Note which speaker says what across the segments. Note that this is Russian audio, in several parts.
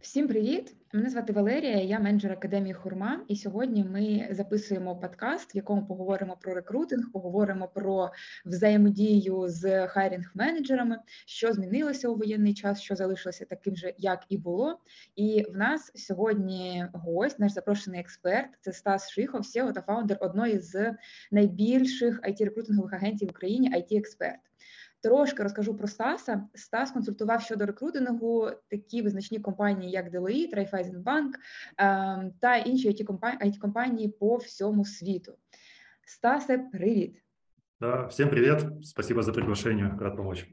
Speaker 1: Всім привіт! Мене звати Валерія, я менеджер академії Хурма. І сьогодні ми записуємо подкаст, в якому поговоримо про рекрутинг, поговоримо про взаємодію з хайрінг-менеджерами, що змінилося у воєнний час, що залишилося таким же, як і було. І в нас сьогодні гость, наш запрошений експерт, це Стас Шихов, SEO та фаундер одної з найбільших it рекрутингових агентів в Україні, it експерт Трошки розкажу про Стаса. Стас консультував щодо рекрутингу такі визначні компанії, як Deloitte, Raiffeisenbank ем, та інші it компанії по всьому світу. Стасе, привіт.
Speaker 2: Да, Всім привіт. Спасибо за приглашення. Рад помочь.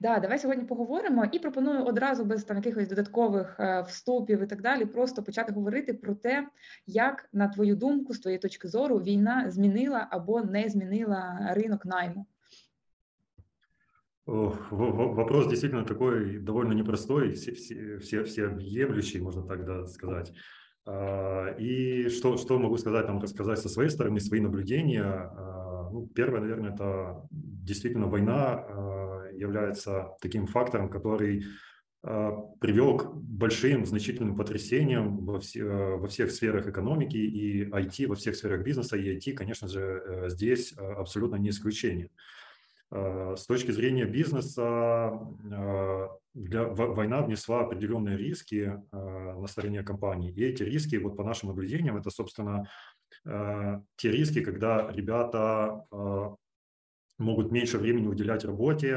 Speaker 1: Да, давай сьогодні поговоримо і пропоную одразу без там якихось додаткових е, вступів і так далі, просто почати говорити про те, як на твою думку, з твоєї точки зору, війна змінила або не змінила ринок найму.
Speaker 2: Вопрос действительно такой довольно непростой, все, все, все, всеобъемлющий, можно так да, сказать. А, и что, что могу сказать, там, рассказать со своей стороны, свои наблюдения. А, ну, первое, наверное, это действительно война а, является таким фактором, который привел к большим, значительным потрясениям во, все, во всех сферах экономики и IT, во всех сферах бизнеса, и IT, конечно же, э, здесь абсолютно не исключение. Э, с точки зрения бизнеса э, для, война внесла определенные риски э, на стороне компании. И эти риски, вот по нашим наблюдениям, это, собственно, те риски, когда ребята могут меньше времени уделять работе,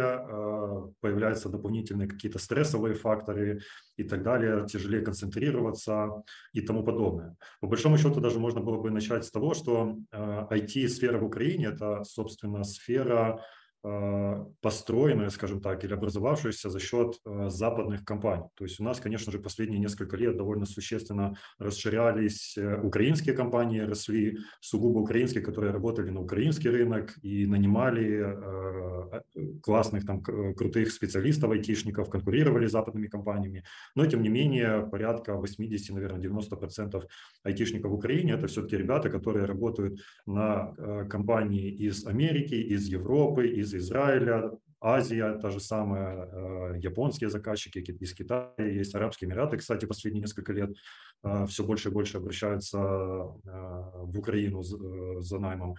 Speaker 2: появляются дополнительные какие-то стрессовые факторы и так далее, тяжелее концентрироваться и тому подобное. По большому счету даже можно было бы начать с того, что IT-сфера в Украине – это, собственно, сфера построенная, скажем так, или образовавшаяся за счет э, западных компаний. То есть у нас, конечно же, последние несколько лет довольно существенно расширялись э, украинские компании, росли сугубо украинские, которые работали на украинский рынок и нанимали классных, там, крутых специалистов, айтишников, конкурировали с западными компаниями. Но, тем не менее, порядка 80, наверное, 90% айтишников в Украине – это все-таки ребята, которые работают на компании из Америки, из Европы, из из Израиля, Азия, та же самая, э, японские заказчики из Китая, есть Арабские Эмираты, кстати, последние несколько лет э, все больше и больше обращаются э, в Украину за наймом.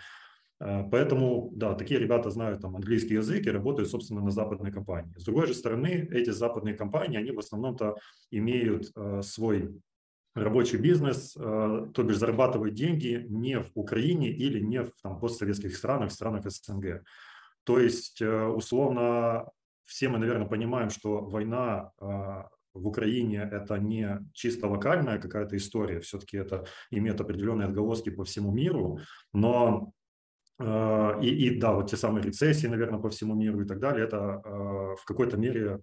Speaker 2: Поэтому, да, такие ребята знают там английский язык и работают, собственно, на западной компании. С другой же стороны, эти западные компании, они в основном-то имеют свой рабочий бизнес, то бишь зарабатывают деньги не в Украине или не в там, постсоветских странах, странах СНГ. То есть, э, условно, все мы, наверное, понимаем, что война а, в Украине это не чисто локальная какая-то история, все-таки это имеет определенные отголоски по всему миру, но а, и, и да, вот те самые рецессии, наверное, по всему миру и так далее, это а, в какой-то мере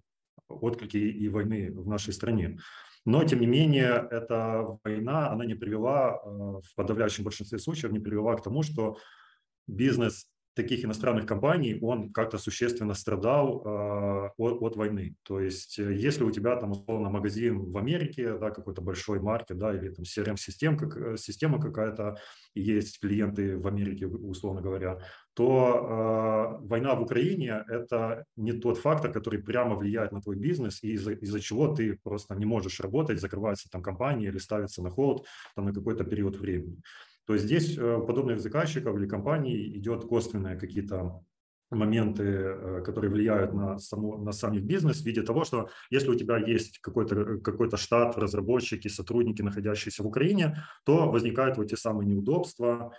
Speaker 2: отклики и войны в нашей стране. Но, тем не менее, эта война, она не привела, в подавляющем большинстве случаев, не привела к тому, что бизнес таких иностранных компаний, он как-то существенно страдал э, от, от войны. То есть, э, если у тебя там условно магазин в Америке, да, какой-то большой маркет, да, или там CRM-система как, э, система какая-то, и есть клиенты в Америке, условно говоря, то э, война в Украине – это не тот фактор, который прямо влияет на твой бизнес, и из-за, из чего ты просто не можешь работать, закрывается там компания или ставится на холод там, на какой-то период времени то здесь у э, подобных заказчиков или компаний идет косвенные какие-то моменты, э, которые влияют на, саму, на сам их бизнес в виде того, что если у тебя есть какой-то какой штат, разработчики, сотрудники, находящиеся в Украине, то возникают вот те самые неудобства,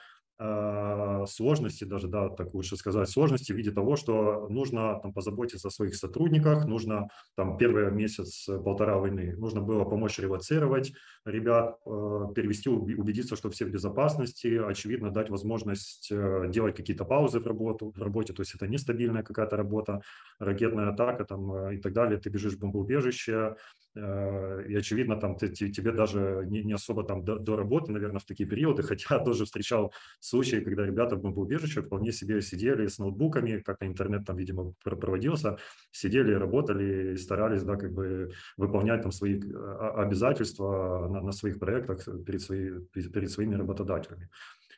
Speaker 2: Э, сложности, даже, да, так лучше сказать, сложности в виде того, что нужно там позаботиться о своих сотрудниках, нужно там первый месяц, э, полтора войны, нужно было помочь релацировать ребят, э, перевести, убедиться, что все в безопасности, очевидно, дать возможность делать какие-то паузы в, работу, в работе, то есть это нестабильная какая-то работа, ракетная атака там и так далее, ты бежишь в бомбоубежище, и очевидно, там ты, тебе даже не, не особо там до, до работы, наверное, в такие периоды, хотя тоже встречал случаи, когда ребята в бомбоубежище вполне себе сидели с ноутбуками, как интернет там, видимо, проводился, сидели, работали старались, да, как бы выполнять там свои обязательства на, своих проектах перед, свои, перед своими работодателями.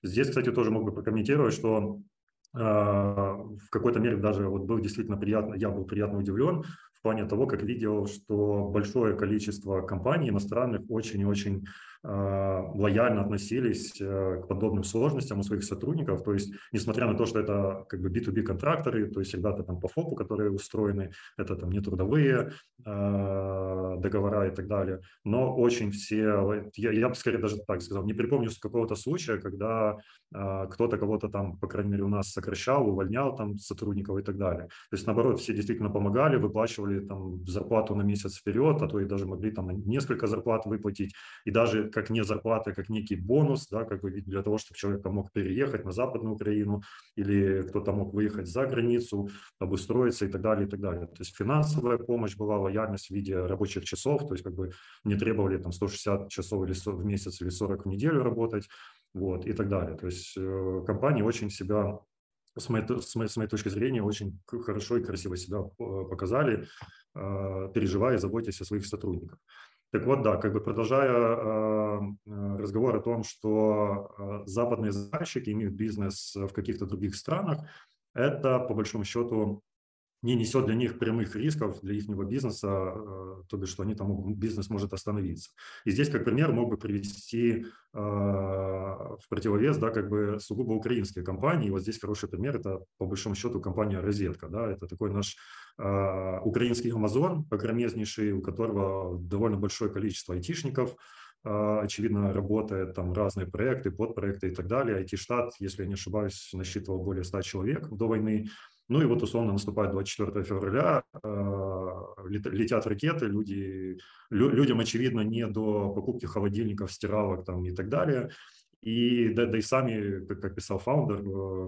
Speaker 2: Здесь, кстати, тоже мог бы прокомментировать, что в какой-то мере даже вот был действительно приятно, я был приятно удивлен плане того, как видел, что большое количество компаний иностранных очень и очень Э, лояльно относились э, к подобным сложностям у своих сотрудников. То есть, несмотря на то, что это как бы B2B контракторы, то есть ребята там по ФОПу, которые устроены, это там не трудовые э, договора и так далее, но очень все, я, я бы скорее даже так сказал, не припомню какого-то случая, когда кто-то кого-то там, по крайней мере, у нас сокращал, увольнял там сотрудников и так далее. То есть, наоборот, все действительно помогали, выплачивали там зарплату на месяц вперед, а то и даже могли там несколько зарплат выплатить. И даже как не зарплата, как некий бонус, да, как бы для того, чтобы человек мог переехать на Западную Украину или кто-то мог выехать за границу, обустроиться и так далее, и так далее. То есть финансовая помощь была, лояльность в виде рабочих часов, то есть как бы не требовали там 160 часов или в месяц или 40 в неделю работать, вот, и так далее. То есть э, компании очень себя с моей, с, моей, с моей точки зрения, очень хорошо и красиво себя э, показали, э, переживая и заботясь о своих сотрудниках. Так вот, да, как бы продолжая э, разговор о том, что западные заказчики имеют бизнес в каких-то других странах, это по большому счету не несет для них прямых рисков для их бизнеса, то бишь, что они там бизнес может остановиться. И здесь, как пример, мог бы привести в противовес, да, как бы сугубо украинские компании. И вот здесь хороший пример, это по большому счету компания «Розетка», да, это такой наш а, украинский Амазон, огромнейший, у которого довольно большое количество айтишников, очевидно, работает там разные проекты, подпроекты и так далее. IT-штат, если я не ошибаюсь, насчитывал более 100 человек до войны. Ну и вот условно наступает 24 февраля, а, летят ракеты, люди, людям, очевидно, не до покупки холодильников, стиралок там и так далее. И да, да и сами, как, как писал фаундер, э,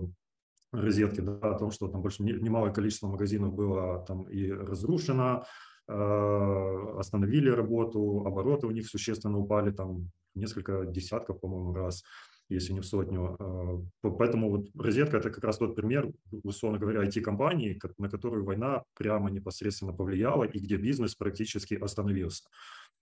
Speaker 2: розетки, да, о том, что там больше немалое количество магазинов было там и разрушено, э, остановили работу, обороты у них существенно упали, там несколько десятков, по-моему, раз, если не в сотню. Э, поэтому вот розетка – это как раз тот пример, условно говоря, IT-компании, на которую война прямо непосредственно повлияла и где бизнес практически остановился.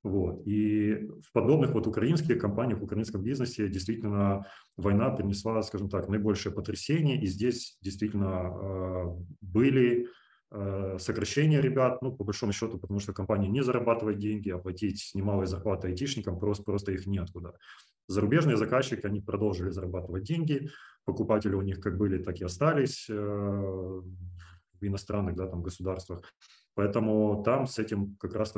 Speaker 2: Вот. И в подобных вот украинских компаниях, в украинском бизнесе действительно война принесла, скажем так, наибольшее потрясение, и здесь действительно э, были э, сокращения ребят, ну, по большому счету, потому что компания не зарабатывает деньги, а платить немалые зарплаты айтишникам просто, просто их неоткуда. Зарубежные заказчики, они продолжили зарабатывать деньги, покупатели у них как были, так и остались э, в иностранных да, там, государствах. Поэтому там с этим как раз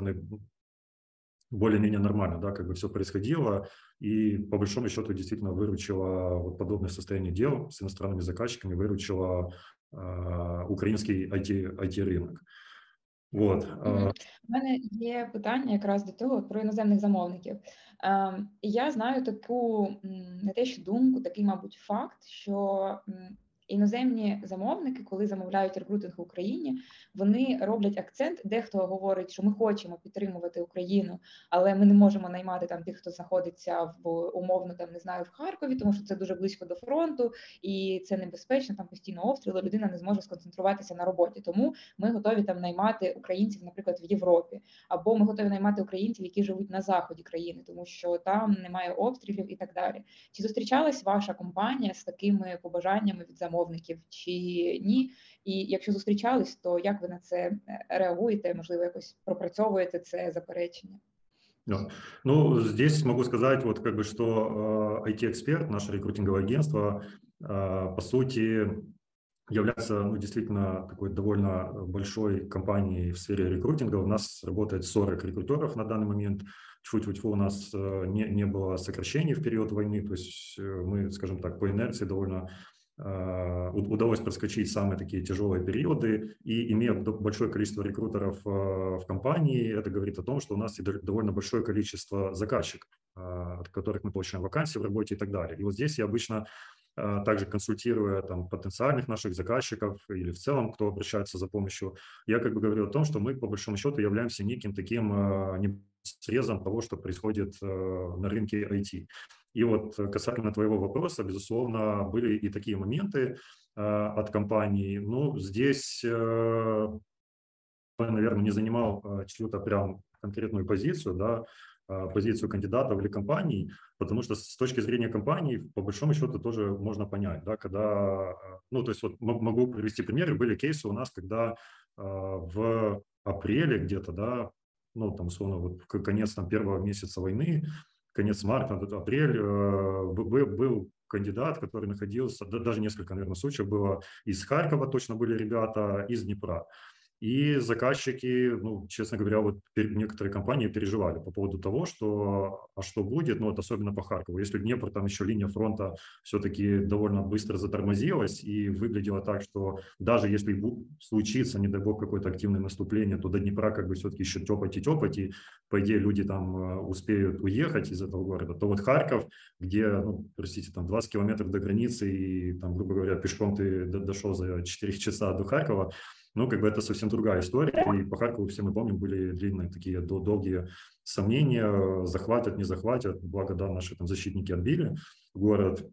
Speaker 2: более-менее нормально, да, как бы все происходило, и по большому счету действительно выручило вот подобное состояние дел с иностранными заказчиками, выручило э, український IT, IT ринок.
Speaker 1: От. У мене є питання якраз до того про іноземних замовників. Я знаю таку не те, що думку, такий, мабуть, факт, що іноземні замовники, коли замовляють рекрутинг в Україні, вони роблять акцент. Дехто говорить, що ми хочемо підтримувати Україну, але ми не можемо наймати там тих, хто знаходиться в умовно там не знаю в Харкові, тому що це дуже близько до фронту і це небезпечно. Там постійно обстріли. Людина не зможе сконцентруватися на роботі. Тому ми готові там наймати українців, наприклад, в Європі, або ми готові наймати українців, які живуть на заході країни, тому що там немає обстрілів і так далі. Чи зустрічалась ваша компанія з такими побажаннями від замовників? замовників чи ні. І якщо зустрічались, то як ви на це реагуєте? Можливо, якось пропрацьовуєте це заперечення?
Speaker 2: Да. Ну, здесь могу сказать, вот как бы, что э, IT-эксперт, наше рекрутинговое агентство, э, по сути, является ну, действительно такой довольно большой компанией в сфере рекрутинга. У нас работает 40 рекрутеров на данный момент. Чуть-чуть у нас э, не, не было сокращений в период войны, то есть мы, скажем так, по инерции довольно Э, удалось проскочить самые такие тяжелые периоды, и имея большое количество рекрутеров э, в компании, это говорит о том, что у нас довольно большое количество заказчиков, э, от которых мы получаем вакансии в работе и так далее. И вот здесь я обычно также консультируя там, потенциальных наших заказчиков или в целом, кто обращается за помощью, я как бы говорю о том, что мы по большому счету являемся неким таким срезом того, что происходит на рынке IT. И вот э, касательно твоего вопроса, безусловно, были и такие моменты э, от компании. Ну, здесь, э, наверное, не занимал э, чью-то прям конкретную позицию, да, э, позицию кандидатов или компаний, потому что с точки зрения компаний, по большому счету, тоже можно понять, да, когда, э, ну, то есть вот могу привести примеры, были кейсы у нас, когда в апреле где-то, да, ну, там, условно, вот конец там первого месяца войны, конец марта, апрель, э, был, был кандидат, который находился, даже несколько, наверное, случаев было из Харькова, точно были ребята, из Днепра. И заказчики, ну, честно говоря, вот некоторые компании переживали по поводу того, что, а что будет, ну, вот особенно по Харькову. Если Днепр, там еще линия фронта все-таки довольно быстро затормозилась и выглядело так, что даже если случится, не дай бог, какое-то активное наступление, то до Днепра как бы все-таки еще тепать и тепать, и по идее люди там э, успеют уехать из этого города, то вот Харьков, где, ну, простите, там 20 километров до границы и там, грубо говоря, пешком ты дошел за 4 часа до Харькова, ну, как бы это совсем другая история. И по Харькову, все мы помним, были длинные такие долгие сомнения, захватят, не захватят. Благо, да, наши там защитники отбили город.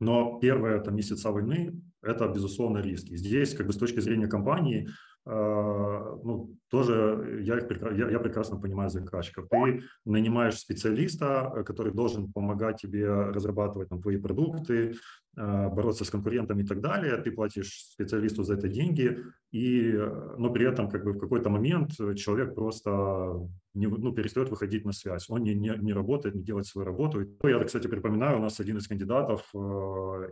Speaker 2: Но первые там, месяца войны – это, безусловно, риски. Здесь, как бы с точки зрения компании, ну, тоже я, их, я, я прекрасно понимаю заказчиков. Ты нанимаешь специалиста, э, который должен помогать тебе разрабатывать там, твои продукты, а, бороться с конкурентами и так далее. Ты платишь специалисту за это деньги, и, но при этом как бы в какой-то момент человек просто не, ну, перестает выходить на связь. Он не, не, не работает, не делает свою работу. Я, кстати, припоминаю, у нас один из кандидатов э,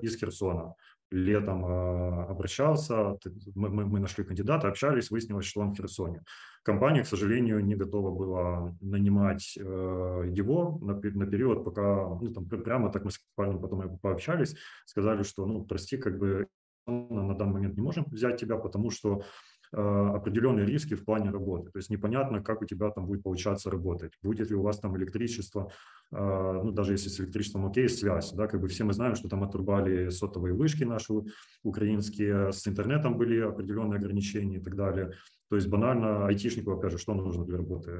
Speaker 2: из Херсона летом э, обращался, мы, мы, мы нашли кандидата, общались, выяснилось, что он в Херсоне. Компания, к сожалению, не готова была нанимать э, его на, на период, пока, ну, там, прямо так мы с парнем потом пообщались, сказали, что, ну, прости, как бы на данный момент не можем взять тебя, потому что определенные риски в плане работы. То есть непонятно, как у тебя там будет получаться работать. Будет ли у вас там электричество, э, ну даже если с электричеством окей, связь, да, как бы все мы знаем, что там отрубали сотовые вышки наши украинские, с интернетом были определенные ограничения и так далее. То есть банально айтишнику, опять же, что нужно для работы?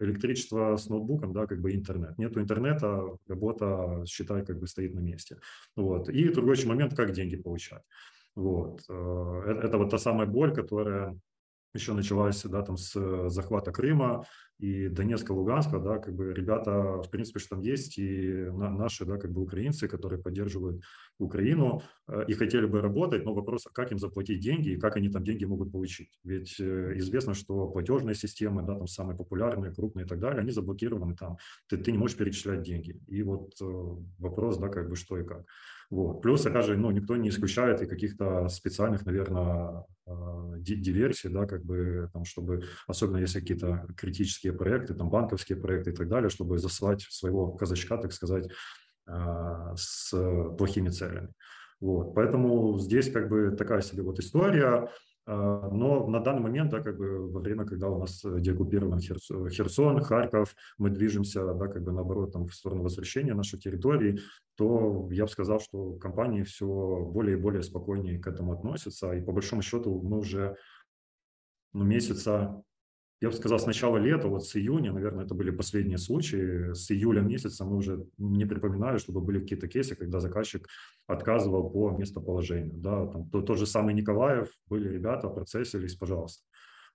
Speaker 2: Электричество с ноутбуком, да, как бы интернет. Нету интернета, работа, считай, как бы стоит на месте. Вот. И другой момент, как деньги получать. Вот. Э, это, это вот та самая боль, которая еще началась да, там с захвата Крыма и Донецка, Луганска, да, как бы ребята, в принципе, что там есть, и наши, да, как бы украинцы, которые поддерживают Украину э, и хотели бы работать, но вопрос, а как им заплатить деньги и как они там деньги могут получить. Ведь э, известно, что платежные системы, да, там самые популярные, крупные и так далее, они заблокированы там, ты, ты не можешь перечислять деньги. И вот вопрос, да, как бы что и как. Вот. Плюс, опять же, ну, никто не исключает и каких-то специальных, наверное, а, диверсий, да, как бы, там, чтобы, особенно если какие-то критические проекты, там, банковские проекты и так далее, чтобы засылать своего казачка, так сказать, а, с плохими целями. Вот. Поэтому здесь как бы такая себе вот история. А, но на данный момент, да, как бы во время, когда у нас деоккупирован Херсон, Харьков, мы движемся, да, как бы наоборот, там, в сторону возвращения нашей территории, то я бы сказал, что компании все более и более спокойнее к этому относятся. И по большому счету мы уже ну, месяца я бы сказал, с начала лета, вот с июня, наверное, это были последние случаи. С июля месяца мы уже не припоминали, чтобы были какие-то кейсы, когда заказчик отказывал по местоположению. Да, там, то, тот же самый Николаев, были ребята, процессились, пожалуйста.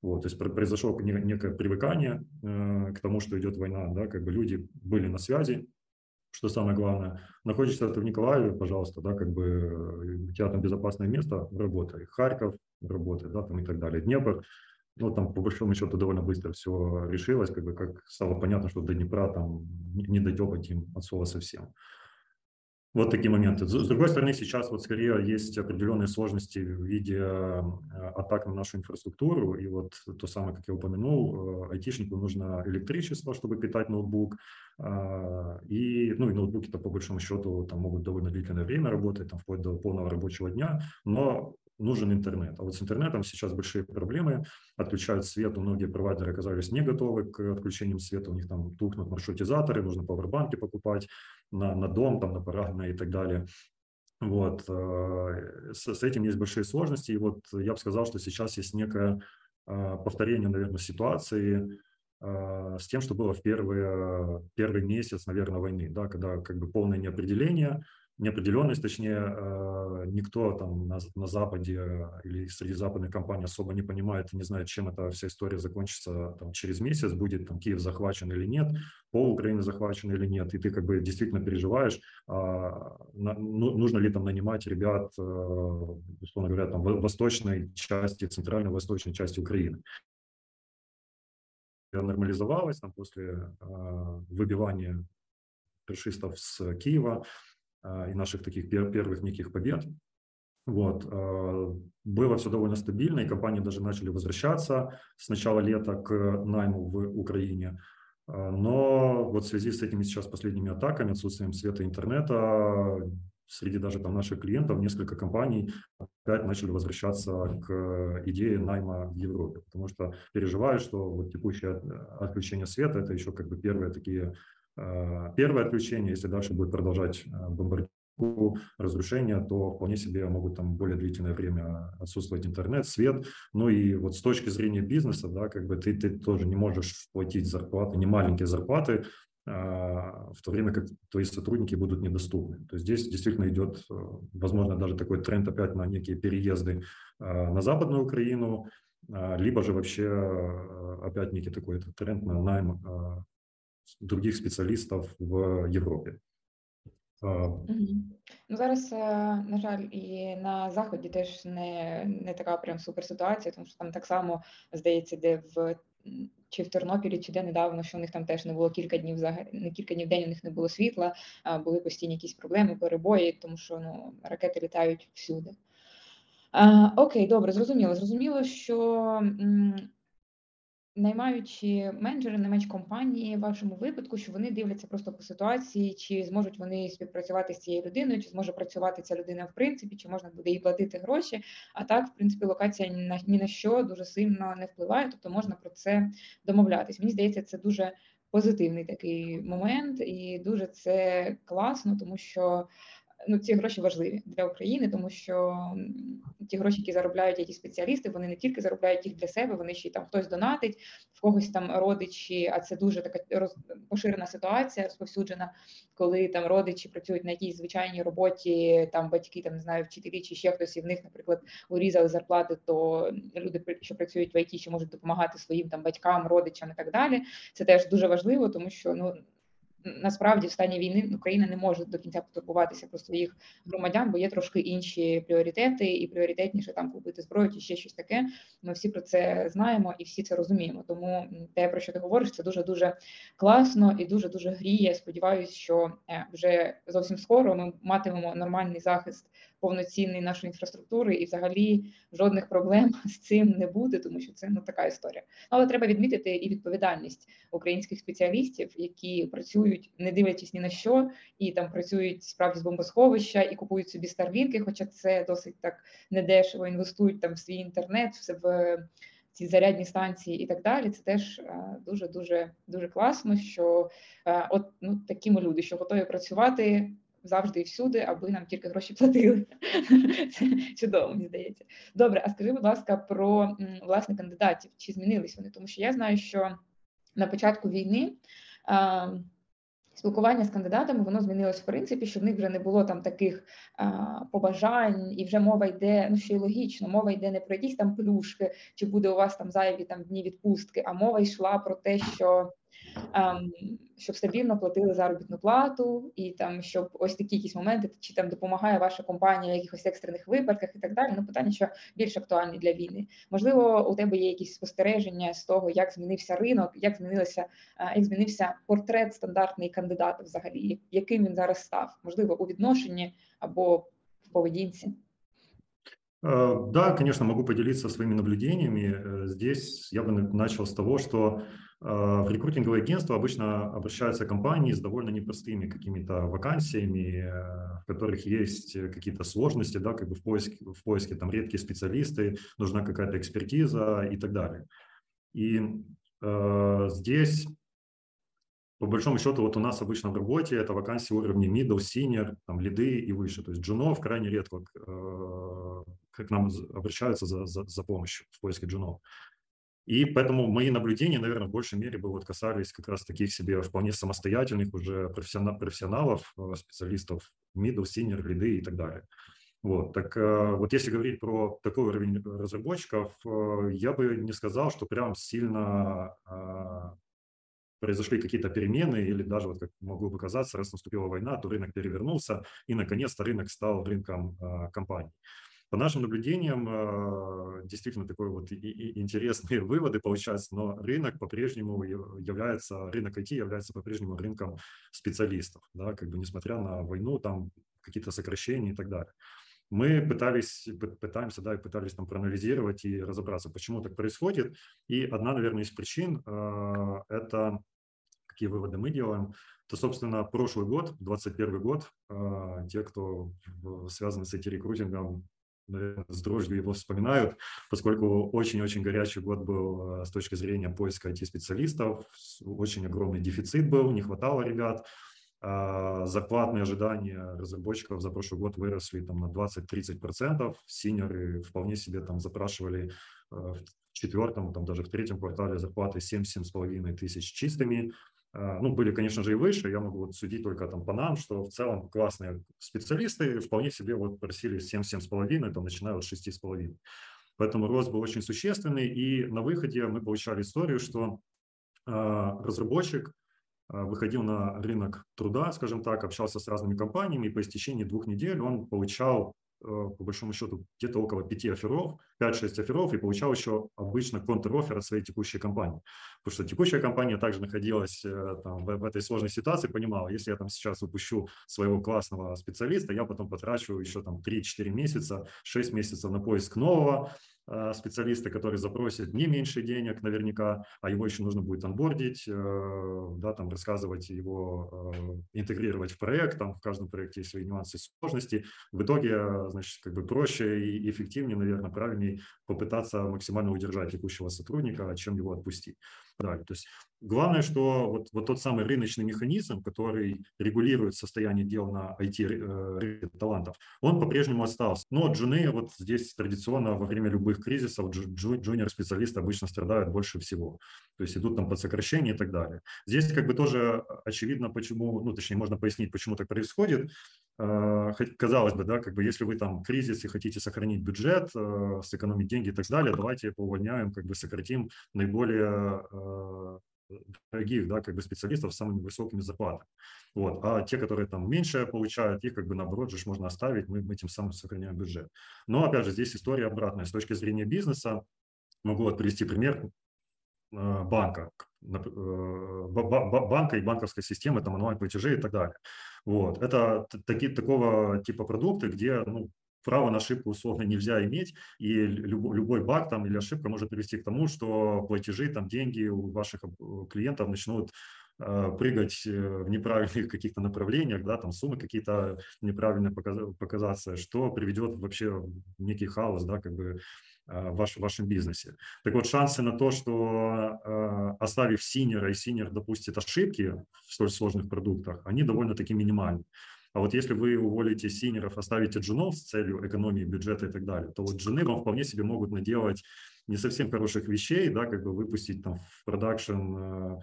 Speaker 2: Вот, то есть произошло некое привыкание э, к тому, что идет война, да, как бы люди были на связи, что самое главное. Находишься ты в Николаеве, пожалуйста, да, как бы э, у тебя там безопасное место, работай. Харьков, работай, да, там и так далее. Днепр, ну, там, по большому счету, довольно быстро все решилось, как бы, как стало понятно, что до Днепра там не дойдет им от слова совсем. Вот такие моменты. С другой стороны, сейчас вот скорее есть определенные сложности в виде э, атак на нашу инфраструктуру. И вот то самое, как я упомянул, э, айтишнику нужно электричество, чтобы питать ноутбук. А, и, ну, и ноутбуки-то по большому счету там могут довольно длительное время работать, там, вплоть до полного рабочего дня. Но нужен интернет. А вот с интернетом сейчас большие проблемы. Отключают свет, многие провайдеры оказались не готовы к отключениям света, у них там тухнут маршрутизаторы, нужно пауэрбанки покупать на, на дом, там, на парадное и так далее. Вот. Э, с, с этим есть большие сложности. И вот я бы сказал, что сейчас есть некое э, повторение, наверное, ситуации э, с тем, что было в первый, первый месяц, наверное, войны, да, когда как бы полное неопределение – неопределенность, точнее, э, никто там на, на Западе или среди западных компаний особо не понимает и не знает, чем эта вся история закончится там, через месяц, будет там Киев захвачен или нет, пол Украины захвачен или нет, и ты как бы действительно переживаешь, а, на, ну, нужно ли там нанимать ребят, э, условно говоря, там в восточной части, центральной восточной части Украины. нормализовалась там, после выбивания фашистов с Киева и наших таких первых неких побед. Вот. Было все довольно стабильно, и компании даже начали возвращаться с начала лета к найму в Украине. Но вот в связи с этими сейчас последними атаками, отсутствием света интернета, среди даже там наших клиентов несколько компаний опять начали возвращаться к идее найма в Европе, потому что переживают, что вот текущее отключение света это еще как бы первые такие э, первое отключение, если дальше будет продолжать э, бомбардировку, разрушения, то вполне себе могут там более длительное время отсутствовать интернет, свет. Ну и вот с точки зрения бизнеса, да, как бы ты, ты тоже не можешь платить зарплаты, не маленькие зарплаты а, в то время как твои сотрудники будут недоступны. То есть здесь действительно идет, э, возможно, даже такой тренд опять на некие переезды а, на Западную Украину, а, либо же вообще опять некий такой тренд на найм других спеціалістів в Європі.
Speaker 1: Ну зараз, на жаль, і на заході теж не не така прям супер ситуація, тому що там так само здається, де в чи в Тернопілі, чи де недавно, що у них там теж не було кілька днів не кілька днів в день у них не було світла, були постійні якісь проблеми, перебої, тому що ну, ракети літають всюди. А, Окей, добре, зрозуміло. Зрозуміло, що наймаючи менеджери, наймаючи компанії в вашому випадку, що вони дивляться просто по ситуації, чи зможуть вони співпрацювати з цією людиною, чи зможе працювати ця людина в принципі, чи можна буде їй платити гроші. А так, в принципі, локація ні на ні на що дуже сильно не впливає, тобто можна про це домовлятись. Мені здається, це дуже позитивний такий момент, і дуже це класно, тому що ну ці гроші важливі для України, тому що ті гроші, які заробляють які спеціалісти, вони не тільки заробляють їх для себе, вони ще й там хтось донатить, в когось там родичі, а це дуже така роз... поширена ситуація, розповсюджена, коли там родичі працюють на якійсь звичайній роботі, там батьки, там не знаю, вчителі чи ще хтось і в них, наприклад, урізали зарплати, то люди, що працюють в ІТ, ще можуть допомагати своїм там батькам, родичам і так далі. Це теж дуже важливо, тому що ну насправді в стані війни Україна не може до кінця потурбуватися про своїх громадян, бо є трошки інші пріоритети, і пріоритетніше там купити зброю чи ще щось таке. Ми всі про це знаємо і всі це розуміємо. Тому те, про що ти говориш, це дуже дуже класно і дуже дуже гріє. Сподіваюсь, що е, вже зовсім скоро ми матимемо нормальний захист повноцінний нашої інфраструктури, і взагалі жодних проблем з цим не буде, тому що це ну така історія. Але треба відмітити і відповідальність українських спеціалістів, які працюють, не дивлячись ні на що, і там працюють справді з бомбосховища і купують собі старлінки, хоча це досить так недешево, інвестують там в свій інтернет, в ці зарядні станції і так далі. Це теж дуже дуже дуже класно, що от ну такі ми люди, що готові працювати завжди і всюди, аби нам тільки гроші платили. Це чудово, мені здається. Добре, а скажи, будь ласка, про власне кандидатів, чи змінились вони? Тому що я знаю, що на початку війни. Спілкування з кандидатами воно змінилось в принципі, що в них вже не було там таких а, побажань, і вже мова йде, ну що й логічно, мова йде не про якісь там плюшки, чи буде у вас там зайві там дні відпустки, а мова йшла про те, що щоб стабільно платили заробітну плату, і там щоб ось такі якісь моменти, чи там допомагає ваша компанія в якихось екстрених випадках і так далі. Ну питання, що більш актуальні для війни. Можливо, у тебе є якісь спостереження з того, як змінився ринок, як змінилося, е, як змінився портрет стандартний кандидата, взагалі, яким він зараз став, можливо, у відношенні або в поведінці.
Speaker 2: Э, да, конечно, могу поделиться своими наблюдениями. Э, здесь я бы начал с того, что э, в рекрутинговое агентство обычно обращаются компании с довольно непростыми какими-то вакансиями, в которых есть какие-то сложности, да, как бы в поиске, в поиске там редкие специалисты, нужна какая-то экспертиза и так далее. И э, здесь по большому счету, вот у нас обычно в работе это вакансии уровня middle, senior, там, лиды и выше. То есть джунов крайне редко э, к нам обращаются за, за, за помощью в поиске джунов. И поэтому мои наблюдения, наверное, в большей мере бы вот касались как раз таких себе вполне самостоятельных уже профессионал, профессионалов, э, специалистов middle, senior, лиды и так далее. Вот, так э, вот если говорить про такой уровень разработчиков, я бы не сказал, что прям сильно произошли какие-то перемены, или даже, вот как могло бы казаться, раз наступила война, то рынок перевернулся, и наконец-то рынок стал рынком э, компаний. По нашим наблюдениям, действительно такой вот интересные выводы получаются, но рынок по-прежнему является, рынок IT является по-прежнему рынком специалистов, да, как бы несмотря на войну, там какие-то сокращения и так далее. Мы пытались, пытаемся, да, и пытались там проанализировать и разобраться, почему так происходит. И одна, наверное, из причин э, – это какие выводы мы делаем, то, собственно, прошлый год, 2021 год, э, те, кто связаны с IT-рекрутингом, наверное, с дрожью его вспоминают, поскольку очень-очень горячий год был э, с точки зрения поиска IT-специалистов, очень огромный дефицит был, не хватало ребят, а, зарплатные ожидания разработчиков за прошлый год выросли там, на 20-30%. Синеры вполне себе там запрашивали э, в четвертом, там, даже в третьем квартале зарплаты 7-7,5 тысяч чистыми. А, ну, были, конечно же, и выше. Я могу вот судить только там по нам, что в целом классные специалисты вполне себе вот просили 7-7,5, там, начиная от 6,5. Поэтому рост был очень существенный. И на выходе мы получали историю, что э, разработчик – а, выходил на рынок труда, скажем так, общался с разными компаниями, и по истечении двух недель он получал, э, по большому счету, где-то около пяти офферов, 5-6 офферов, и получал еще обычно контр-оффер от своей текущей компании. Потому что текущая компания также находилась э, там, в, в этой сложной ситуации, понимала, если я там сейчас выпущу своего классного специалиста, я потом потрачу еще там 3-4 месяца, 6 месяцев на поиск нового, Э, специалиста, который запросит не меньше денег наверняка, а его еще нужно будет онбордить, э, да, там рассказывать его, э, интегрировать в проект, там в каждом проекте есть свои нюансы сложности. В итоге, значит, как бы проще и эффективнее, наверное, правильнее попытаться максимально удержать текущего сотрудника, чем его отпустить. Да, то есть главное, что вот, вот тот самый рыночный механизм, который регулирует состояние дел на IT-талантов, он по-прежнему остался. Но джуны вот здесь традиционно во время любых кризисов джуниор-специалисты обычно страдают больше всего. То есть идут там под сокращение и так далее. Здесь как бы тоже очевидно, почему, ну точнее можно пояснить, почему так происходит. А, казалось бы, да, как бы если вы там кризис и хотите сохранить бюджет, а, сэкономить деньги и так далее, давайте поувольняем, как бы сократим наиболее а, дорогих, да, как бы специалистов с самыми высокими зарплатами. Вот. А те, которые там меньше получают, их как бы наоборот же можно оставить, мы, мы тем самым сохраняем бюджет. Но опять же, здесь история обратная. С точки зрения бизнеса, могу вот привести пример банка, банка и банковской системы, там онлайн-платежи и так далее. Вот. Это такие, такого типа продукты, где ну, право на ошибку условно нельзя иметь, и любой, любой баг там или ошибка может привести к тому, что платежи, там деньги у ваших клиентов начнут э, прыгать э, в неправильных каких-то направлениях, да, там суммы какие-то неправильно показаться, что приведет вообще в некий хаос, да, как бы Э, в ваш, вашем бизнесе. Так вот, шансы на то, что э, оставив senior а и senior допустит ошибки в столь сложных продуктах, они довольно-таки минимальны. А вот если вы уволите senior ов, оставите джунов с целью экономии бюджета и так далее, то вот джуны вам вполне себе могут наделать не совсем хороших вещей, да, как бы выпустить там в production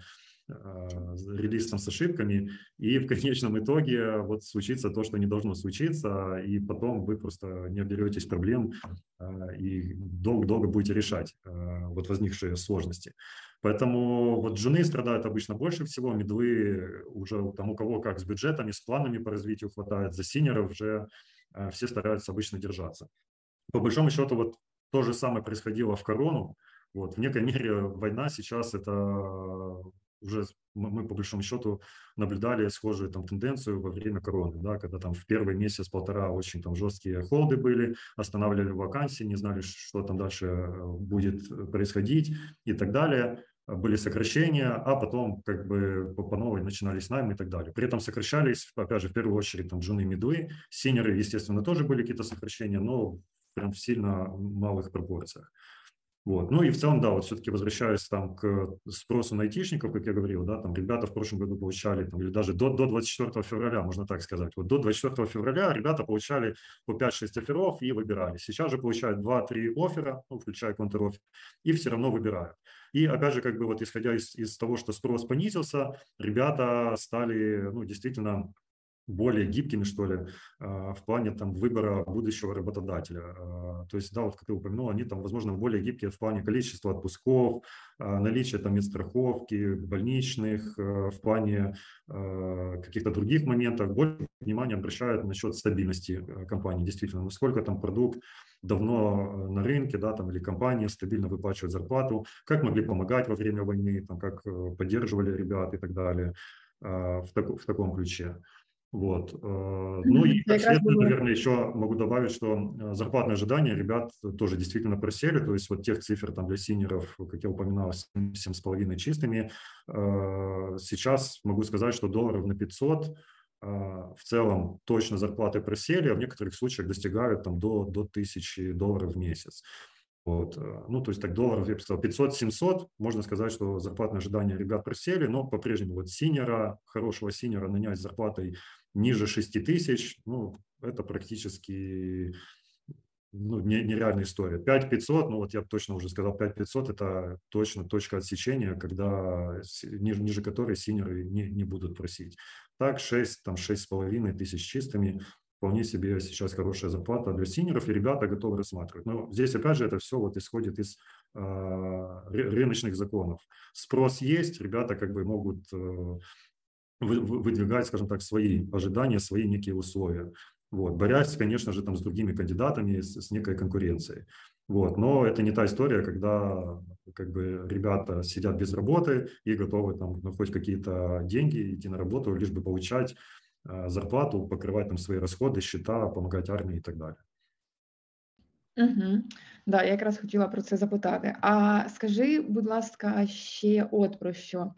Speaker 2: Релиз там с ошибками, и в конечном итоге вот случится то, что не должно случиться, и потом вы просто не оберетесь проблем э, и долго-долго будете решать э, вот возникшие сложности. Поэтому вот джуны страдают обычно больше всего, middle ы уже там у кого как с бюджетами, с планами по развитию хватает, за senior ов уже все стараются обычно держаться. По большому счету вот то же самое происходило в корону, вот, в некой мере война сейчас это уже мы по большому счету наблюдали схожую там тенденцию во время короны, да, когда там в первый месяц-полтора очень там жесткие холды были, останавливали вакансии, не знали, что там дальше э, будет происходить и так далее. Были сокращения, а потом как бы по, по новой начинались найм и так далее. При этом сокращались, опять же, в первую очередь там жены медлы, синеры, естественно, тоже были какие-то сокращения, но прям в сильно малых пропорциях. Вот. Ну и в целом, да, вот все-таки возвращаясь там к спросу на айтишников, как я говорил, да, там ребята в прошлом году получали, там, или даже до, до 24 февраля, можно так сказать, вот до 24 февраля ребята получали по 5-6 офферов и выбирали. Сейчас же получают 2-3 оффера, ну, включая контр и все равно выбирают. И опять же, как бы вот исходя из, из того, что спрос понизился, ребята стали, ну, действительно более гибкими, что ли, в плане там выбора будущего работодателя. То есть, да, вот как ты упомянул, они там, возможно, более гибкие в плане количества отпусков, наличия там медстраховки, больничных, в плане каких-то других моментов. Больше внимания обращают насчет стабильности компании, действительно, насколько там продукт давно на рынке, да, там, или компания стабильно выплачивает зарплату, как могли помогать во время войны, там, как поддерживали ребят и так далее в, так, в таком ключе. Вот. Э, ну и, как наверное, еще могу добавить, что э, зарплатные ожидания ребят тоже действительно просели. То есть вот тех цифр там для синеров, как я упоминал, 7,5 чистыми. Э, сейчас могу сказать, что долларов на 500 в целом точно зарплаты просели, а в некоторых случаях достигают там до, до 1000 долларов в месяц. Вот. Ну, то есть так долларов, я бы сказал, 500-700, можно сказать, что зарплатные ожидания ребят просели, но по-прежнему вот синера, хорошего синера нанять с зарплатой ниже 6 тысяч, ну, это практически ну, нереальная история. 5500, ну вот я точно уже сказал, 5500 это точно точка отсечения, когда ниже, ниже которой синеры не, не будут просить. Так, 6, там 6,5 тысяч чистыми, вполне себе сейчас хорошая зарплата для синеров, и ребята готовы рассматривать. Но здесь, опять же, это все вот исходит из э, рыночных законов. Спрос есть, ребята как бы могут э, выдвигать, скажем так, свои ожидания, свои некие условия. Вот, борясь, конечно же, там с другими кандидатами, с, с некой конкуренцией. Вот, но это не та история, когда как бы ребята сидят без работы и готовы там ну, хоть какие-то деньги идти на работу, лишь бы получать э, зарплату, покрывать там свои расходы, счета, помогать армии и так далее.
Speaker 1: Угу. Да, я якраз хотіла про це запитати. А скажи, будь ласка, ще от про що.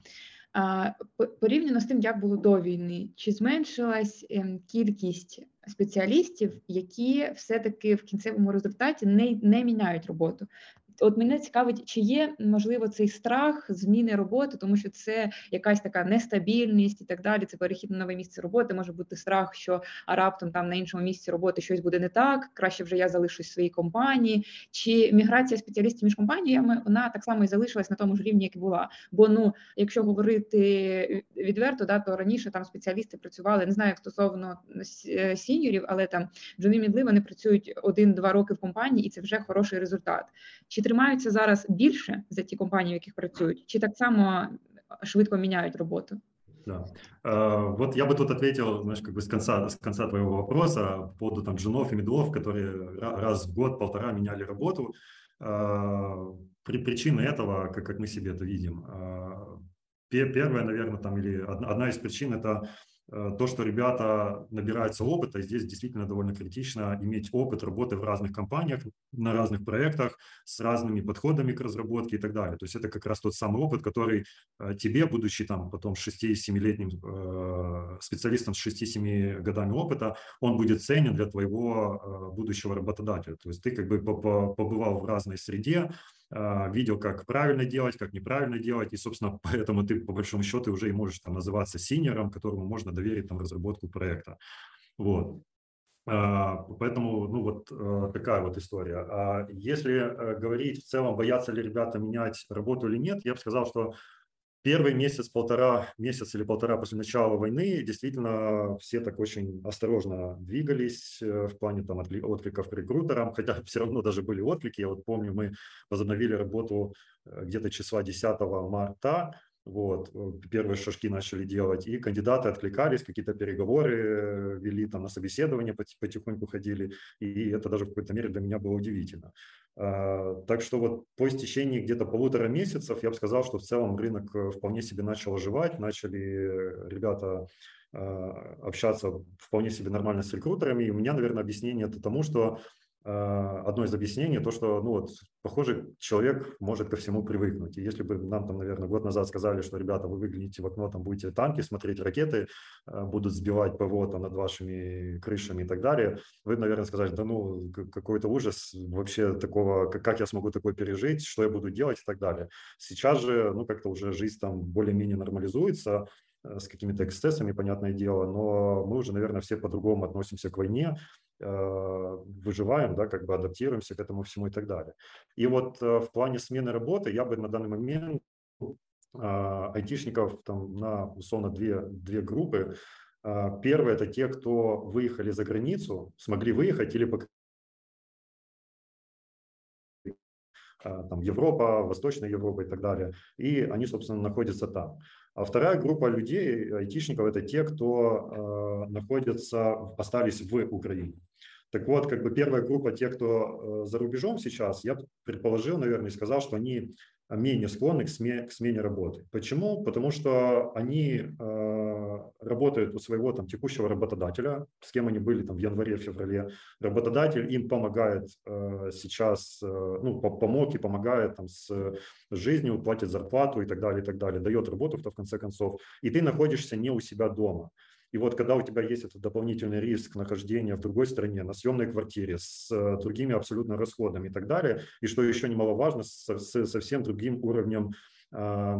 Speaker 1: Порівняно з тим, як було до війни, чи зменшилась ем, кількість спеціалістів, які все-таки в кінцевому результаті не не міняють роботу? От мене цікавить, чи є можливо цей страх зміни роботи, тому що це якась така нестабільність і так далі. Це перехід на нове місце роботи. Може бути страх, що а раптом там на іншому місці роботи щось буде не так. Краще вже я залишусь в своїй компанії. Чи міграція спеціалістів між компаніями вона так само і залишилась на тому ж рівні, як і була. Бо ну, якщо говорити відверто, да то раніше там спеціалісти працювали. Не знаю, як стосовно е, сіньорів, але там Джони Мідли вони працюють один-два роки в компанії, і це вже хороший результат. Чи тримаються зараз більше за ті компанії, в яких працюють, чи так само швидко меняют работу?
Speaker 2: Да. Uh, вот я бы тут ответил, знаешь, как бы с конца, с конца твоего вопроса по поводу там женов и медлов, которые раз в год, полтора меняли работу. Uh, при, причины этого, как, как мы себе это видим, uh, первая, наверное, там, или одна, одна из причин – это Э, то, что ребята набираются опыта, здесь действительно довольно критично иметь опыт работы в разных компаниях, на разных проектах, с разными подходами к разработке и так далее. То есть это как раз тот самый опыт, который э, тебе, будучи там потом 6-7-летним э, специалистом с 6-7 годами опыта, он будет ценен для твоего будущего работодателя. То есть ты как бы побывал в разной среде, видел, как правильно делать, как неправильно делать, и, собственно, поэтому ты, по большому счету, уже и можешь там называться синером, которому можно доверить там разработку проекта. Вот. А, поэтому, ну, вот а, такая вот история. А если э, говорить в целом, боятся ли ребята менять работу или нет, я бы сказал, что Первый месяц, полтора, месяц или полтора после начала войны действительно все так очень осторожно двигались э, в плане там откликов к рекрутерам, хотя все равно даже были отклики. Я вот помню, мы возобновили работу э, где-то числа 10 марта, вот, э, первые шажки начали делать, и кандидаты откликались, какие-то переговоры вели, там на собеседование потихоньку ходили, и это даже в какой-то мере для меня было удивительно. А, так что вот по истечении где-то полутора месяцев я бы сказал, что в целом рынок э, вполне себе начал оживать, начали э, ребята общаться вполне себе нормально с рекрутерами. И у меня, наверное, объяснение это тому, что одно из объяснений, то, что, ну вот, похоже, человек может ко всему привыкнуть. И если бы нам там, наверное, год назад сказали, что, ребята, вы выглянете в окно, там будете танки смотреть, ракеты а, будут сбивать ПВО там над вашими крышами и так далее, вы, наверное, сказали, да ну, какой-то ужас, вообще такого, как я смогу такое пережить, что я буду делать и так далее. Сейчас же, ну, как-то уже жизнь там более-менее нормализуется, э, с какими-то эксцессами, понятное дело, но мы уже, наверное, все по-другому относимся к войне, выживаем, да, как бы адаптируемся к этому всему и так далее. И вот э, в плане смены работы я бы на данный момент а, айтишников там на условно две, две группы Первое – это те, кто выехали за границу, смогли выехать или пока там Европа, Восточная Европа и так далее, и они, собственно, находятся там. А вторая группа людей, айтишников, это те, кто э, находится, остались в Украине. Так вот, как бы первая группа, те, кто э, за рубежом сейчас, я предположил, наверное, и сказал, что они менее склонны к смене, к смене работы. Почему? Потому что они э, работают у своего там текущего работодателя, с кем они были там в январе-феврале. Работодатель им помогает э, сейчас, э, ну, помог и помогает там с жизнью, платит зарплату и так далее, и так далее, дает работу в конце концов. И ты находишься не у себя дома. И вот когда у тебя есть этот дополнительный риск нахождения в другой стране, на съемной квартире, с э, другими абсолютно расходами и так далее, и что еще немаловажно, с, с совсем другим уровнем э,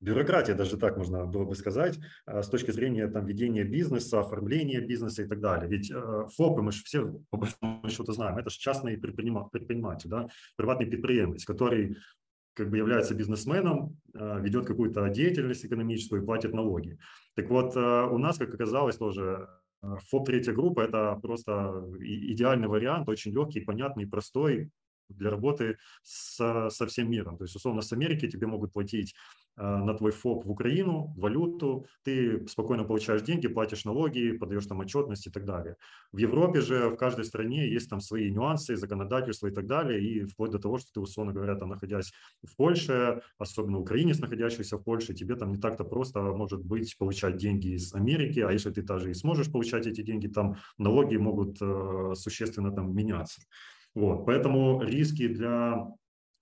Speaker 2: бюрократия, даже так можно было бы сказать, э, с точки зрения там, ведения бизнеса, оформления бизнеса и так далее. Ведь э, ФОПы мы же все по большому счету знаем, это же частный предприниматель, да, приватный предприемец, который как бы является бизнесменом, э, ведет какую-то деятельность экономическую и платит налоги. Так вот, у нас, как оказалось, тоже ФОП третья группа – это просто идеальный вариант, очень легкий, понятный, простой, для работы с, со всем миром. То есть, условно, с Америки тебе могут платить на твой ФОП в Украину, валюту, ты спокойно получаешь деньги, платишь налоги, подаешь там отчетность и так далее. В Европе же в каждой стране есть там свои нюансы, законодательство и так далее, и вплоть до того, что ты, условно говоря, там, находясь в Польше, особенно украинец, находящийся в Польше, тебе там не так-то просто, может быть, получать деньги из Америки, а если ты даже и сможешь получать эти деньги, там налоги могут э, существенно там меняться. Вот, поэтому риски для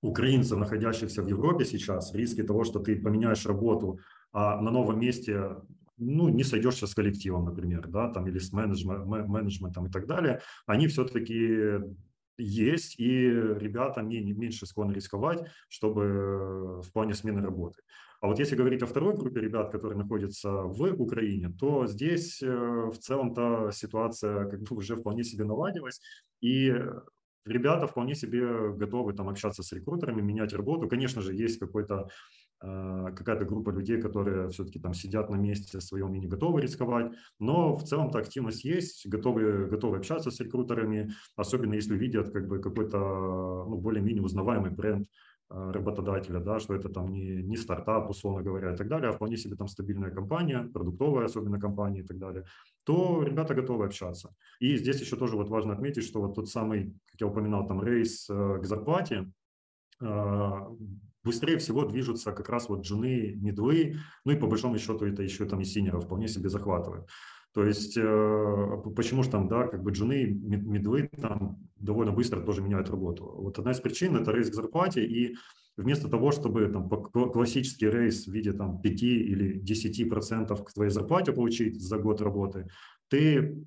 Speaker 2: украинцев, находящихся в Европе сейчас, риски того, что ты поменяешь работу, а на новом месте ну, не сойдешься с коллективом, например, да, там, или с менеджмент, менеджментом и так далее, они все-таки есть, и ребята не, меньше склонны рисковать, чтобы в плане смены работы. А вот если говорить о второй группе ребят, которые находятся в Украине, то здесь э, в целом-то ситуация как бы уже вполне себе наладилась, и ребята вполне себе готовы там общаться с рекрутерами, менять работу. Конечно же, есть какой-то а, какая-то группа людей, которые все-таки там сидят на месте своем и не готовы рисковать, но в целом-то активность есть, готовы, готовы общаться с рекрутерами, особенно если видят как бы какой-то ну, более-менее узнаваемый бренд работодателя, да, что это там не, не стартап, условно говоря, и так далее, а вполне себе там стабильная компания, продуктовая особенно компания и так далее, то ребята готовы общаться. И здесь еще тоже вот важно отметить, что вот тот самый, как я упоминал, там raise э, к зарплате, а, быстрее всего движутся как раз вот джуны, middle ы, ну и по большому счету это еще там и senior ов вполне себе захватывают. То есть э, почему же там, да, как бы джуны, middle ы там довольно быстро тоже меняют работу. Вот одна из причин – это raise к зарплате, и вместо того, чтобы там классический raise в виде там 5 или 10 процентов к твоей зарплате получить за год работы, ты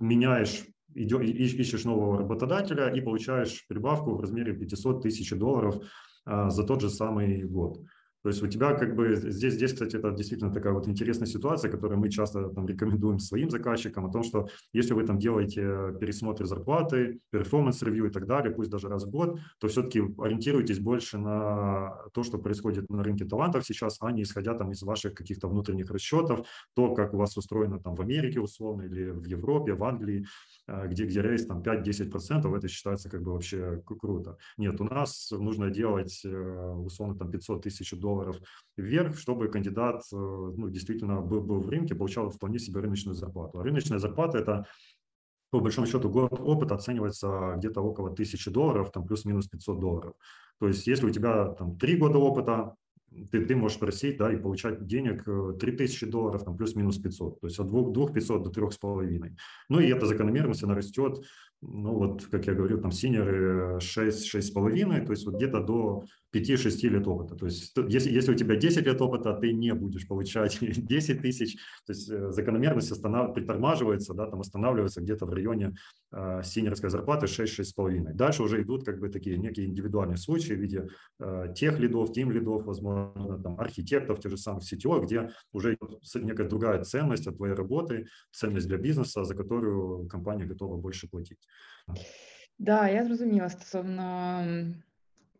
Speaker 2: меняешь идешь, ищешь нового работодателя и получаешь прибавку в размере 500 тысяч долларов а, за тот же самый год. То есть у тебя как бы здесь, здесь, кстати, это действительно такая вот интересная ситуация, которую мы часто там рекомендуем своим заказчикам о том, что если вы там делаете пересмотр зарплаты, performance review и так далее, пусть даже раз в год, то все-таки ориентируйтесь больше на то, что происходит на рынке талантов сейчас, а не исходя там из ваших каких-то внутренних расчетов, то, как у вас устроено там в Америке условно или в Европе, в Англии, а, где, где рейс там 5-10%, это считается как бы вообще круто. Нет, у нас нужно делать э, условно там 500 тысяч долларов вверх, чтобы кандидат э, ну, действительно был, был в рынке, получал вполне себе рыночную зарплату. А рыночная зарплата – это по большому счету год опыта оценивается где-то около 1000 долларов, там плюс-минус 500 долларов. То есть если у тебя там 3 года опыта, ты, ты можешь просить да, и получать денег 3000 э, долларов, там, плюс-минус 500, то есть от 2, 2 500 до 3,5. Ну и эта закономерность, она растет, ну вот, как я говорю, там синеры 6, 6,5, то есть вот где-то до 5-6 лет опыта. То есть если, если у тебя 10 лет опыта, ты не будешь получать 10 тысяч, то есть э, закономерность останов... притормаживается, да, там останавливается где-то в районе э, синерской зарплаты 6-6,5. Дальше уже идут как бы такие некие индивидуальные случаи в виде э, тех лидов, тим лидов, возможно, там, архитектов, тех же самых CTO, где уже некая другая ценность от твоей работы, ценность для бизнеса, за которую компания готова больше платить.
Speaker 1: Да, я зрозуміла стосовно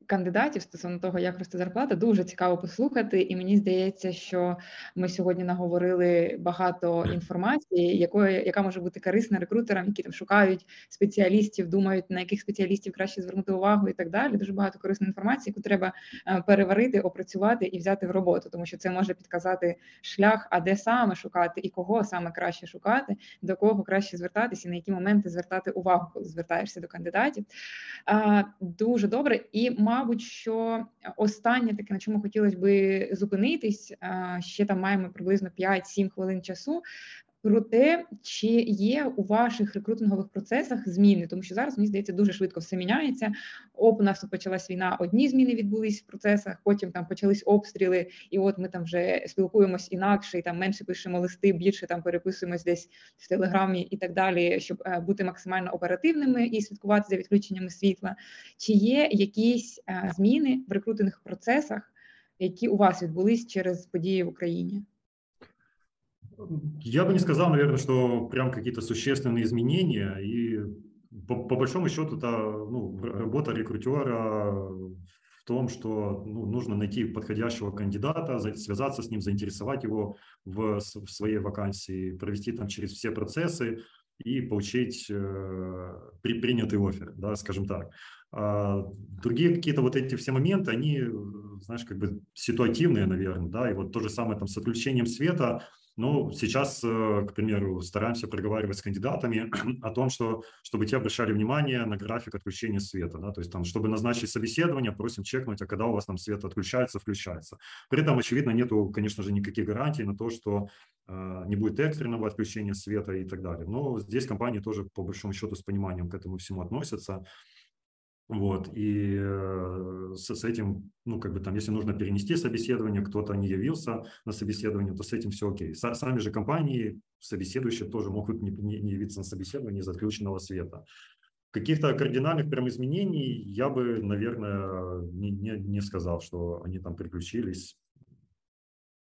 Speaker 1: кандидатів стосовно того, як росте зарплата, дуже цікаво послухати, і мені здається, що ми сьогодні наговорили багато інформації, якої яка може бути корисна рекрутерам, які там шукають спеціалістів, думають на яких спеціалістів краще звернути увагу і так далі. Дуже багато корисної інформації, яку треба е, переварити, опрацювати і взяти в роботу, тому що це може підказати шлях, а де саме шукати і кого саме краще шукати, до кого краще звертатися, і на які моменти звертати увагу, коли звертаєшся до кандидатів. Дуже добре і мабуть, що останнє таке, на чому хотілося би зупинитись, ще там маємо приблизно 5-7 хвилин часу Про те, чи є у ваших рекрутингових процесах зміни, тому що зараз мені здається дуже швидко все міняється. Оп, у нас тут почалась війна. Одні зміни відбулись в процесах, потім там почались обстріли, і от ми там вже спілкуємось інакше, і там менше пишемо листи, більше там переписуємось десь в телеграмі і так далі, щоб е, бути максимально оперативними і слідкувати за відключеннями світла. Чи є якісь е, зміни в рекрутингових процесах, які у вас відбулись через події в Україні?
Speaker 2: Я бы не сказал, наверное, что прям какие-то существенные изменения. И по, по большому счету, это ну, работа рекрутера в том, что ну, нужно найти подходящего кандидата, связаться с ним, заинтересовать его в, в своей вакансии, провести там через все процессы и получить э, при, принятый офер, да, скажем так. А другие какие-то вот эти все моменты, они, знаешь, как бы ситуативные, наверное, да, и вот то же самое там с отключением света, ну, сейчас, э, к примеру, стараемся проговаривать с кандидатами о том, что, чтобы те обращали внимание на график отключения света. Да? То есть, там, чтобы назначить собеседование, просим чекнуть, а когда у вас там свет отключается, включается. При этом, очевидно, нету, конечно же, никаких гарантий на то, что э, не будет экстренного отключения света и так далее. Но здесь компании тоже, по большому счету, с пониманием к этому всему относятся. Вот, и э, с, с этим, ну, как бы там, если нужно перенести собеседование, кто-то не явился на собеседование, то с этим все окей. С, сами же компании, собеседующие тоже могут не, не, не явиться на собеседование из отключенного света. Каких-то кардинальных прям изменений я бы, наверное, не, не, не сказал, что они там приключились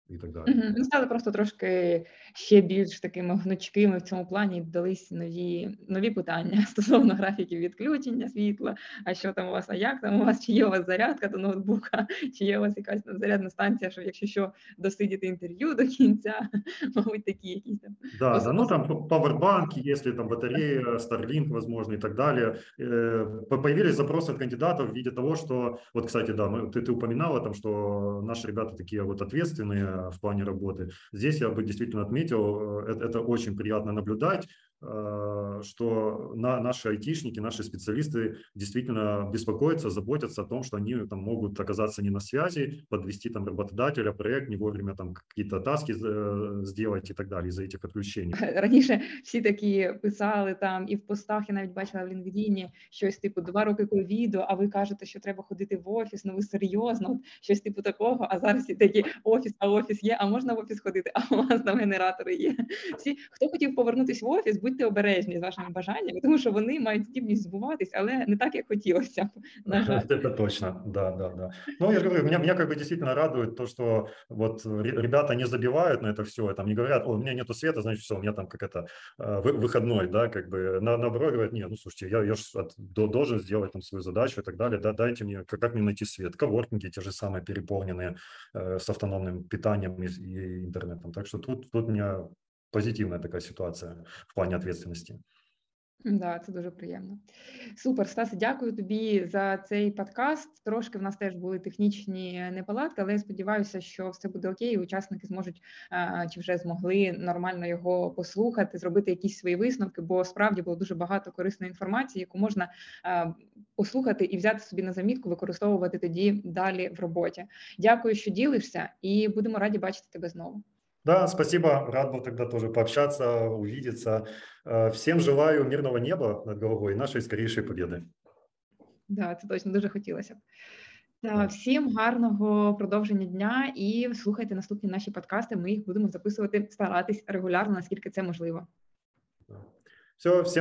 Speaker 2: і так далі.
Speaker 1: Мгм. Ну, стали просто трошки ще більш такими гнучкими в цьому плані, дались нові, нові питання стосовно графіків відключення світла. А що там у вас, а як там у вас, чи є у вас зарядка до ноутбука, чи є у вас якась там зарядна станція, що якщо що, досидіти інтерв'ю до кінця, мабуть, такі якісь там.
Speaker 2: Да, да, ну там пауэрбанк, если там батарея, Starlink, возможно, и так далее. Э, Появились запросы от кандидатов в виде того, что, вот, кстати, да, мы, ты, ты упоминала там, что наши ребята такие вот ответственные, в плане работы. Здесь я бы действительно отметил, это, это очень приятно наблюдать, Э, что на, наши айтишники, наши специалисты действительно беспокоятся, заботятся о том, что они там могут оказаться не на связи, подвести там работодателя, проект, не вовремя там какие-то таски э, сделать и так далі из-за этих отключений.
Speaker 1: Раніше всі такі писали там і в постах, я навіть бачила в LinkedIn щось типу два роки ковіду, а ви кажете, що треба ходити в офіс, ну ви серйозно, от, щось типу такого, а зараз всі такі офіс, а офіс є, а можна в офіс ходити, а у вас там генератори є. Всі, хто хотів повернутися в офіс, будь будьте обережні з вашими бажаннями, тому що вони мають здібність збуватись, але не так, як хотілося. На жаль.
Speaker 2: Это точно, да, да, да. Ну, я же говорю, меня, меня как бы действительно радует то, что вот ребята не забивают на это все, там не говорят, о, у меня нету света, значит, все, у меня там как это э, выходной, да, как бы на, наоборот говорят, нет, ну, слушайте, я, я же должен сделать там свою задачу и так далее, да, дайте мне, как, как мне найти свет, коворкинги те же самые переполненные э, с автономным питанием и, и интернетом, так что тут, тут меня позитивная такая ситуація в плані відповідальності.
Speaker 1: Да, це дуже приємно. Супер, Стасе, дякую тобі за цей подкаст. Трошки в нас теж були технічні неполадки, але я сподіваюся, що все буде окей. і Учасники зможуть чи вже змогли нормально його послухати, зробити якісь свої висновки, бо справді було дуже багато корисної інформації, яку можна послухати і взяти собі на замітку, використовувати тоді далі в роботі. Дякую, що ділишся, і будемо раді бачити тебе знову.
Speaker 2: Да, спасибо. Рад был тогда тоже пообщаться, увидеться. Э, всем желаю мирного неба над головой и нашей скорейшей победы.
Speaker 1: Да, це точно дуже хотілося б. Та всім гарного продовження дня і слухайте наступні наші подкасти. Ми їх будемо записувати, старатись регулярно, наскільки це можливо.
Speaker 2: Все, всім.